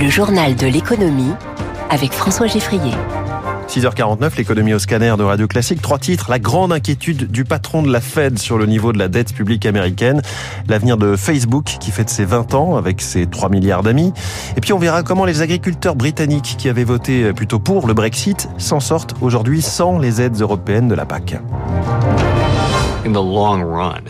Le journal de l'économie avec François Geffrier. 6h49, l'économie au scanner de Radio Classique. Trois titres. La grande inquiétude du patron de la Fed sur le niveau de la dette publique américaine. L'avenir de Facebook qui fête ses 20 ans avec ses 3 milliards d'amis. Et puis on verra comment les agriculteurs britanniques qui avaient voté plutôt pour le Brexit s'en sortent aujourd'hui sans les aides européennes de la PAC. In the long run,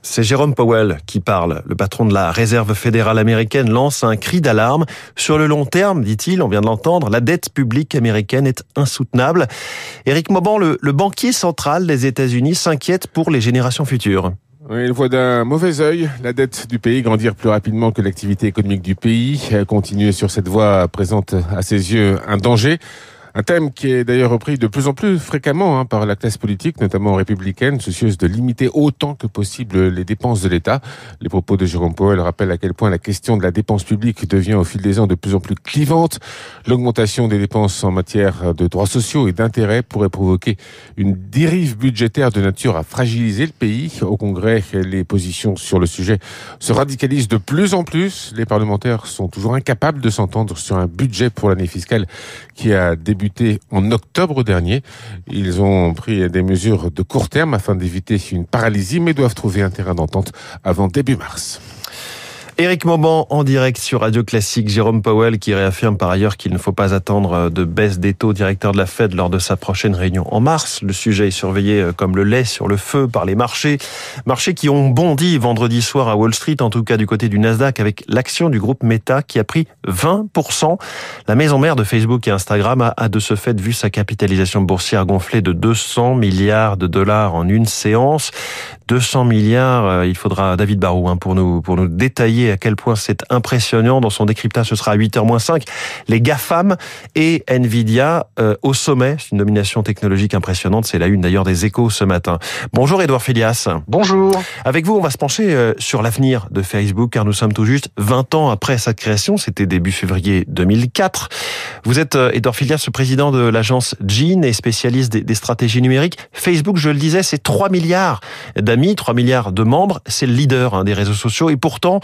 C'est Jérôme Powell qui parle. Le patron de la Réserve fédérale américaine lance un cri d'alarme. Sur le long terme, dit-il, on vient de l'entendre, la dette publique américaine est insoutenable. Éric Mauban, le, le banquier central des États-Unis, s'inquiète pour les générations futures. Oui, il voit d'un mauvais œil la dette du pays grandir plus rapidement que l'activité économique du pays. Continuer sur cette voie présente à ses yeux un danger. Un thème qui est d'ailleurs repris de plus en plus fréquemment hein, par la classe politique, notamment républicaine, soucieuse de limiter autant que possible les dépenses de l'État. Les propos de Jérôme Powell rappellent à quel point la question de la dépense publique devient au fil des ans de plus en plus clivante. L'augmentation des dépenses en matière de droits sociaux et d'intérêts pourrait provoquer une dérive budgétaire de nature à fragiliser le pays. Au Congrès, les positions sur le sujet se radicalisent de plus en plus. Les parlementaires sont toujours incapables de s'entendre sur un budget pour l'année fiscale qui a débuté débuté en octobre dernier. Ils ont pris des mesures de court terme afin d'éviter une paralysie, mais doivent trouver un terrain d'entente avant début mars. Éric Mauban en direct sur Radio Classique. Jérôme Powell qui réaffirme par ailleurs qu'il ne faut pas attendre de baisse des taux directeur de la Fed lors de sa prochaine réunion en mars. Le sujet est surveillé euh, comme le lait sur le feu par les marchés. Marchés qui ont bondi vendredi soir à Wall Street, en tout cas du côté du Nasdaq, avec l'action du groupe Meta qui a pris 20%. La maison mère de Facebook et Instagram a de ce fait vu sa capitalisation boursière gonfler de 200 milliards de dollars en une séance. 200 milliards, euh, il faudra David Barou hein, pour nous pour nous détailler à quel point c'est impressionnant. Dans son décryptage, ce sera à 8h 5. Les GAFAM et Nvidia euh, au sommet. C'est une nomination technologique impressionnante. C'est la une d'ailleurs des échos ce matin. Bonjour Edouard Filias. Bonjour. Avec vous, on va se pencher euh, sur l'avenir de Facebook car nous sommes tout juste 20 ans après sa création. C'était début février 2004. Vous êtes Edouard Filias, le président de l'agence Gene et spécialiste des, des stratégies numériques. Facebook, je le disais, c'est 3 milliards d'amis 3 milliards de membres, c'est le leader hein, des réseaux sociaux. Et pourtant,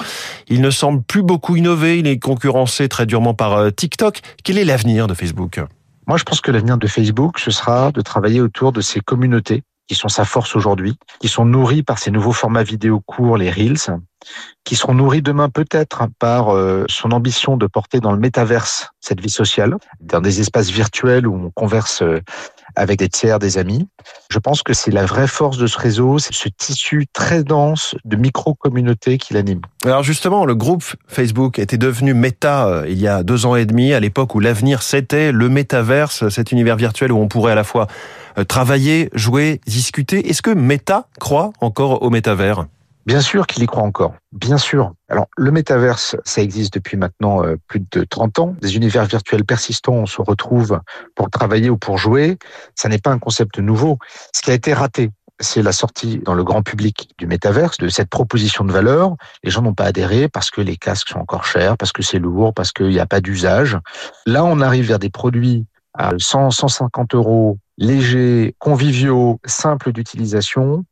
il ne semble plus beaucoup innover, il est concurrencé très durement par euh, TikTok. Quel est l'avenir de Facebook? Moi, je pense que l'avenir de Facebook, ce sera de travailler autour de ces communautés qui sont sa force aujourd'hui, qui sont nourries par ces nouveaux formats vidéo courts, les Reels, qui seront nourris demain peut-être par euh, son ambition de porter dans le métaverse cette vie sociale, dans des espaces virtuels où on converse euh, avec des tiers, des amis. Je pense que c'est la vraie force de ce réseau, c'est ce tissu très dense de micro-communautés qui l'anime. Alors justement, le groupe Facebook était devenu Meta euh, il y a deux ans et demi, à l'époque où l'avenir c'était le métaverse, cet univers virtuel où on pourrait à la fois travailler, jouer, discuter. Est-ce que Meta croit encore au métavers? Bien sûr qu'il y croit encore, bien sûr. Alors le métaverse, ça existe depuis maintenant euh, plus de 30 ans. Des univers virtuels persistants, on se retrouve pour travailler ou pour jouer. Ça n'est pas un concept nouveau. Ce qui a été raté, c'est la sortie dans le grand public du métaverse de cette proposition de valeur. Les gens n'ont pas adhéré parce que les casques sont encore chers, parce que c'est lourd, parce qu'il n'y a pas d'usage. Là, on arrive vers des produits à 100, 150 euros, légers, conviviaux, simples d'utilisation.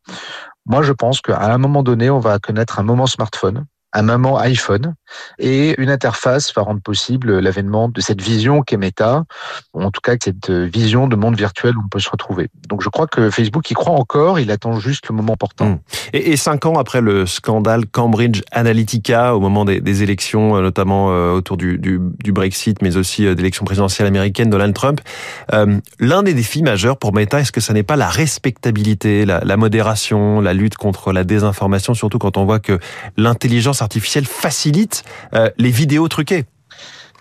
Moi, je pense qu'à un moment donné, on va connaître un moment smartphone un moment iPhone et une interface va rendre possible l'avènement de cette vision qu'est Meta, ou en tout cas cette vision de monde virtuel où on peut se retrouver. Donc je crois que Facebook y croit encore, il attend juste le moment opportun. Mmh. Et, cinq ans après le scandale Cambridge Analytica, au moment des, élections, euh, notamment euh, autour du, Brexit, mais aussi euh, d'élections présidentielles américaines, Donald Trump, l'un des défis majeurs pour Meta, est-ce que ça n'est pas la respectabilité, la, la modération, la lutte contre la désinformation, surtout quand on voit que l'intelligence artificielle facilite euh, les vidéos truquées.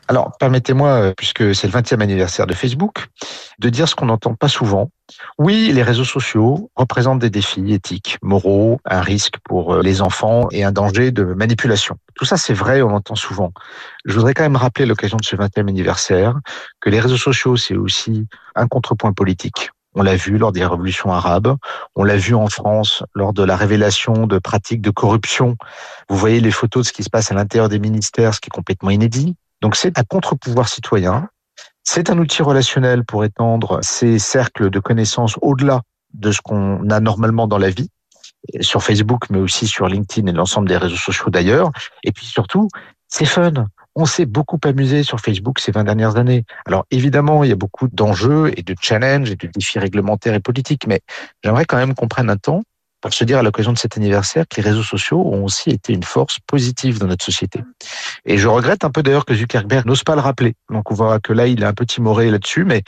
Alors, permettez-moi, euh, puisque c'est le 20e anniversaire de Facebook, de dire ce qu'on n'entend pas souvent. Oui, les réseaux sociaux représentent des défis éthiques, moraux, un risque pour euh, les enfants et un danger de manipulation. Tout ça, c'est vrai, on l'entend souvent. Je voudrais quand même rappeler à l'occasion de ce 20e anniversaire que les réseaux sociaux, c'est aussi un contrepoint politique. On l'a vu lors des révolutions arabes, on l'a vu en France lors de la révélation de pratiques de corruption. Vous voyez les photos de ce qui se passe à l'intérieur des ministères, ce qui est complètement inédit. Donc c'est un contre-pouvoir citoyen. C'est un outil relationnel pour étendre ces cercles de connaissances au-delà de ce qu'on a normalement dans la vie. sur Facebook, mais aussi sur LinkedIn et l'ensemble des réseaux sociaux d'ailleurs. Et puis surtout, c'est fun. On s'est beaucoup amusé sur Facebook ces 20 dernières années. Alors évidemment, il y a beaucoup d'enjeux et de challenges et de défis réglementaires et politiques, mais j'aimerais quand même qu'on prenne un temps pour se dire à l'occasion de cet anniversaire que les réseaux sociaux ont aussi été une force positive dans notre société. Et je regrette un peu d'ailleurs que Zuckerberg n'ose pas le rappeler. Donc on voit que là, il est un peu timoré là-dessus, mais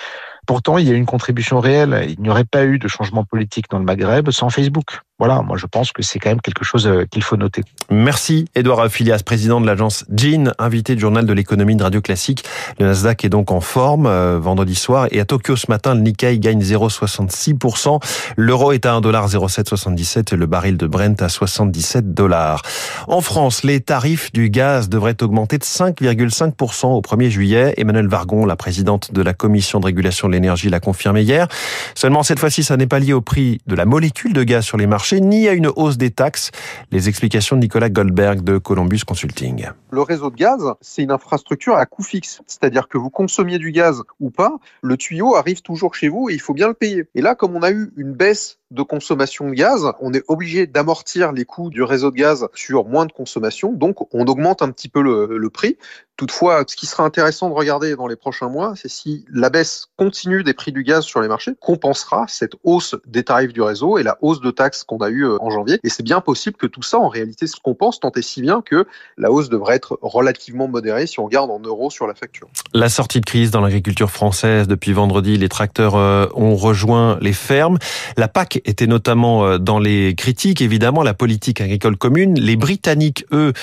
pourtant, il y a une contribution réelle. Il n'y aurait pas eu de changement politique dans le Maghreb sans Facebook. Voilà, moi je pense que c'est quand même quelque chose euh, qu'il faut noter. Merci Edouard Affilias, président de l'agence Jean, invité du journal de l'économie de Radio Classique. Le Nasdaq est donc en forme euh, vendredi soir et à Tokyo ce matin, le Nikkei gagne 0,66%. L'euro est à 1,0777 et le baril de Brent à 77 dollars. En France, les tarifs du gaz devraient augmenter de 5,5% au 1er juillet. Emmanuel Vargon, la présidente de la commission de régulation de l'énergie, l'a confirmé hier. Seulement cette fois-ci, ça n'est pas lié au prix de la molécule de gaz sur les marchés ni à une hausse des taxes. Les explications de Nicolas Goldberg de Columbus Consulting. Le réseau de gaz, c'est une infrastructure à coût fixe. C'est-à-dire que vous consommiez du gaz ou pas, le tuyau arrive toujours chez vous et il faut bien le payer. Et là, comme on a eu une baisse de consommation de gaz, on est obligé d'amortir les coûts du réseau de gaz sur moins de consommation, donc on augmente un petit peu le, prix. Toutefois, ce qui sera intéressant de regarder dans les prochains mois, c'est si la baisse continue des prix du gaz sur les marchés compensera cette hausse des tarifs du réseau et la hausse de taxes qu'on a eue euh, en janvier. Et c'est bien possible que tout ça, en réalité, se compense, tant et si bien que la hausse devrait être relativement modérée si on regarde en euros sur la facture. La sortie de crise dans l'agriculture française depuis vendredi, les tracteurs euh, ont rejoint les fermes. La PAC était notamment euh, dans les critiques, évidemment, la politique agricole commune. Les Britanniques, eux,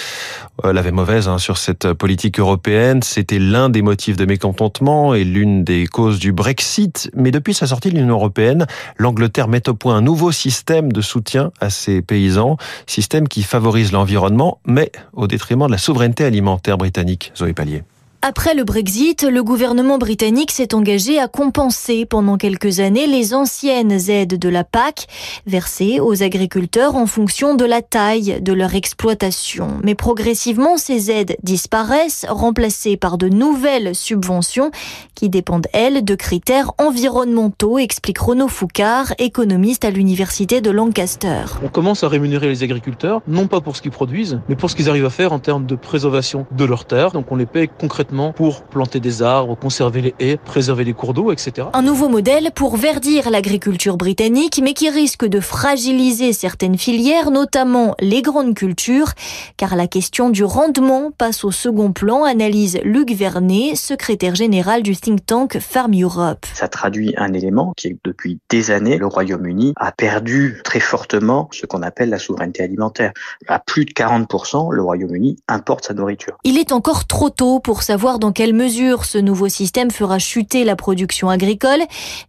euh, l'avaient mauvaise hein, sur cette politique européenne. C'était l'un des motifs de mécontentement et l'une des causes du Brexit. Mais depuis sa sortie de l'Union européenne, l'Angleterre met au point un nouveau système de soutien à ses paysans, système qui favorise l'environnement, mais au détriment de la souveraineté alimentaire britannique. Zoé Pallier. Après le Brexit, le gouvernement britannique s'est engagé à compenser pendant quelques années les anciennes aides de la PAC versées aux agriculteurs en fonction de la taille de leur exploitation. Mais progressivement, ces aides disparaissent, remplacées par de nouvelles subventions qui dépendent, elles, de critères environnementaux, explique Renaud Foucard, économiste à l'université de Lancaster. On commence à rémunérer les agriculteurs, non pas pour ce qu'ils produisent, mais pour ce qu'ils arrivent à faire en termes de préservation de leurs terres. Donc on les paye concrètement pour planter des arbres, conserver les haies, préserver les cours d'eau, etc. Un nouveau modèle pour verdir l'agriculture britannique, mais qui risque de fragiliser certaines filières, notamment les grandes cultures, car la question du rendement passe au second plan, analyse Luc Vernet, secrétaire général du think tank Farm Europe. Ça traduit un élément qui est que depuis des années, le Royaume-Uni a perdu très fortement ce qu'on appelle la souveraineté alimentaire. À plus de 40%, le Royaume-Uni importe sa nourriture. Il est encore trop tôt pour savoir voir dans quelle mesure ce nouveau système fera chuter la production agricole,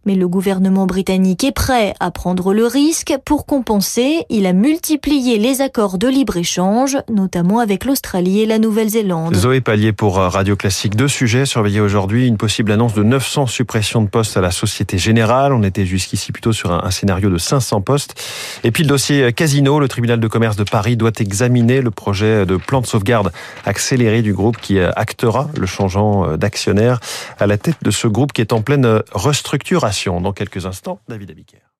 mais le gouvernement britannique est prêt à prendre le risque. Pour compenser, il a multiplié les accords de libre-échange, notamment avec l'Australie et la Nouvelle-Zélande. Zoé Pallier pour Radio Classique. Deux sujets surveillés aujourd'hui. Une possible annonce de 900 suppressions de postes à la Société Générale. On était jusqu'ici plutôt sur un, scénario de 500 postes. Et puis le dossier Casino. Le tribunal de commerce de Paris doit examiner le projet de plan de sauvegarde accéléré du groupe qui actera le changeant euh, d'actionnaire à la tête de ce groupe qui est en pleine restructuration. Dans quelques instants, David Abiker.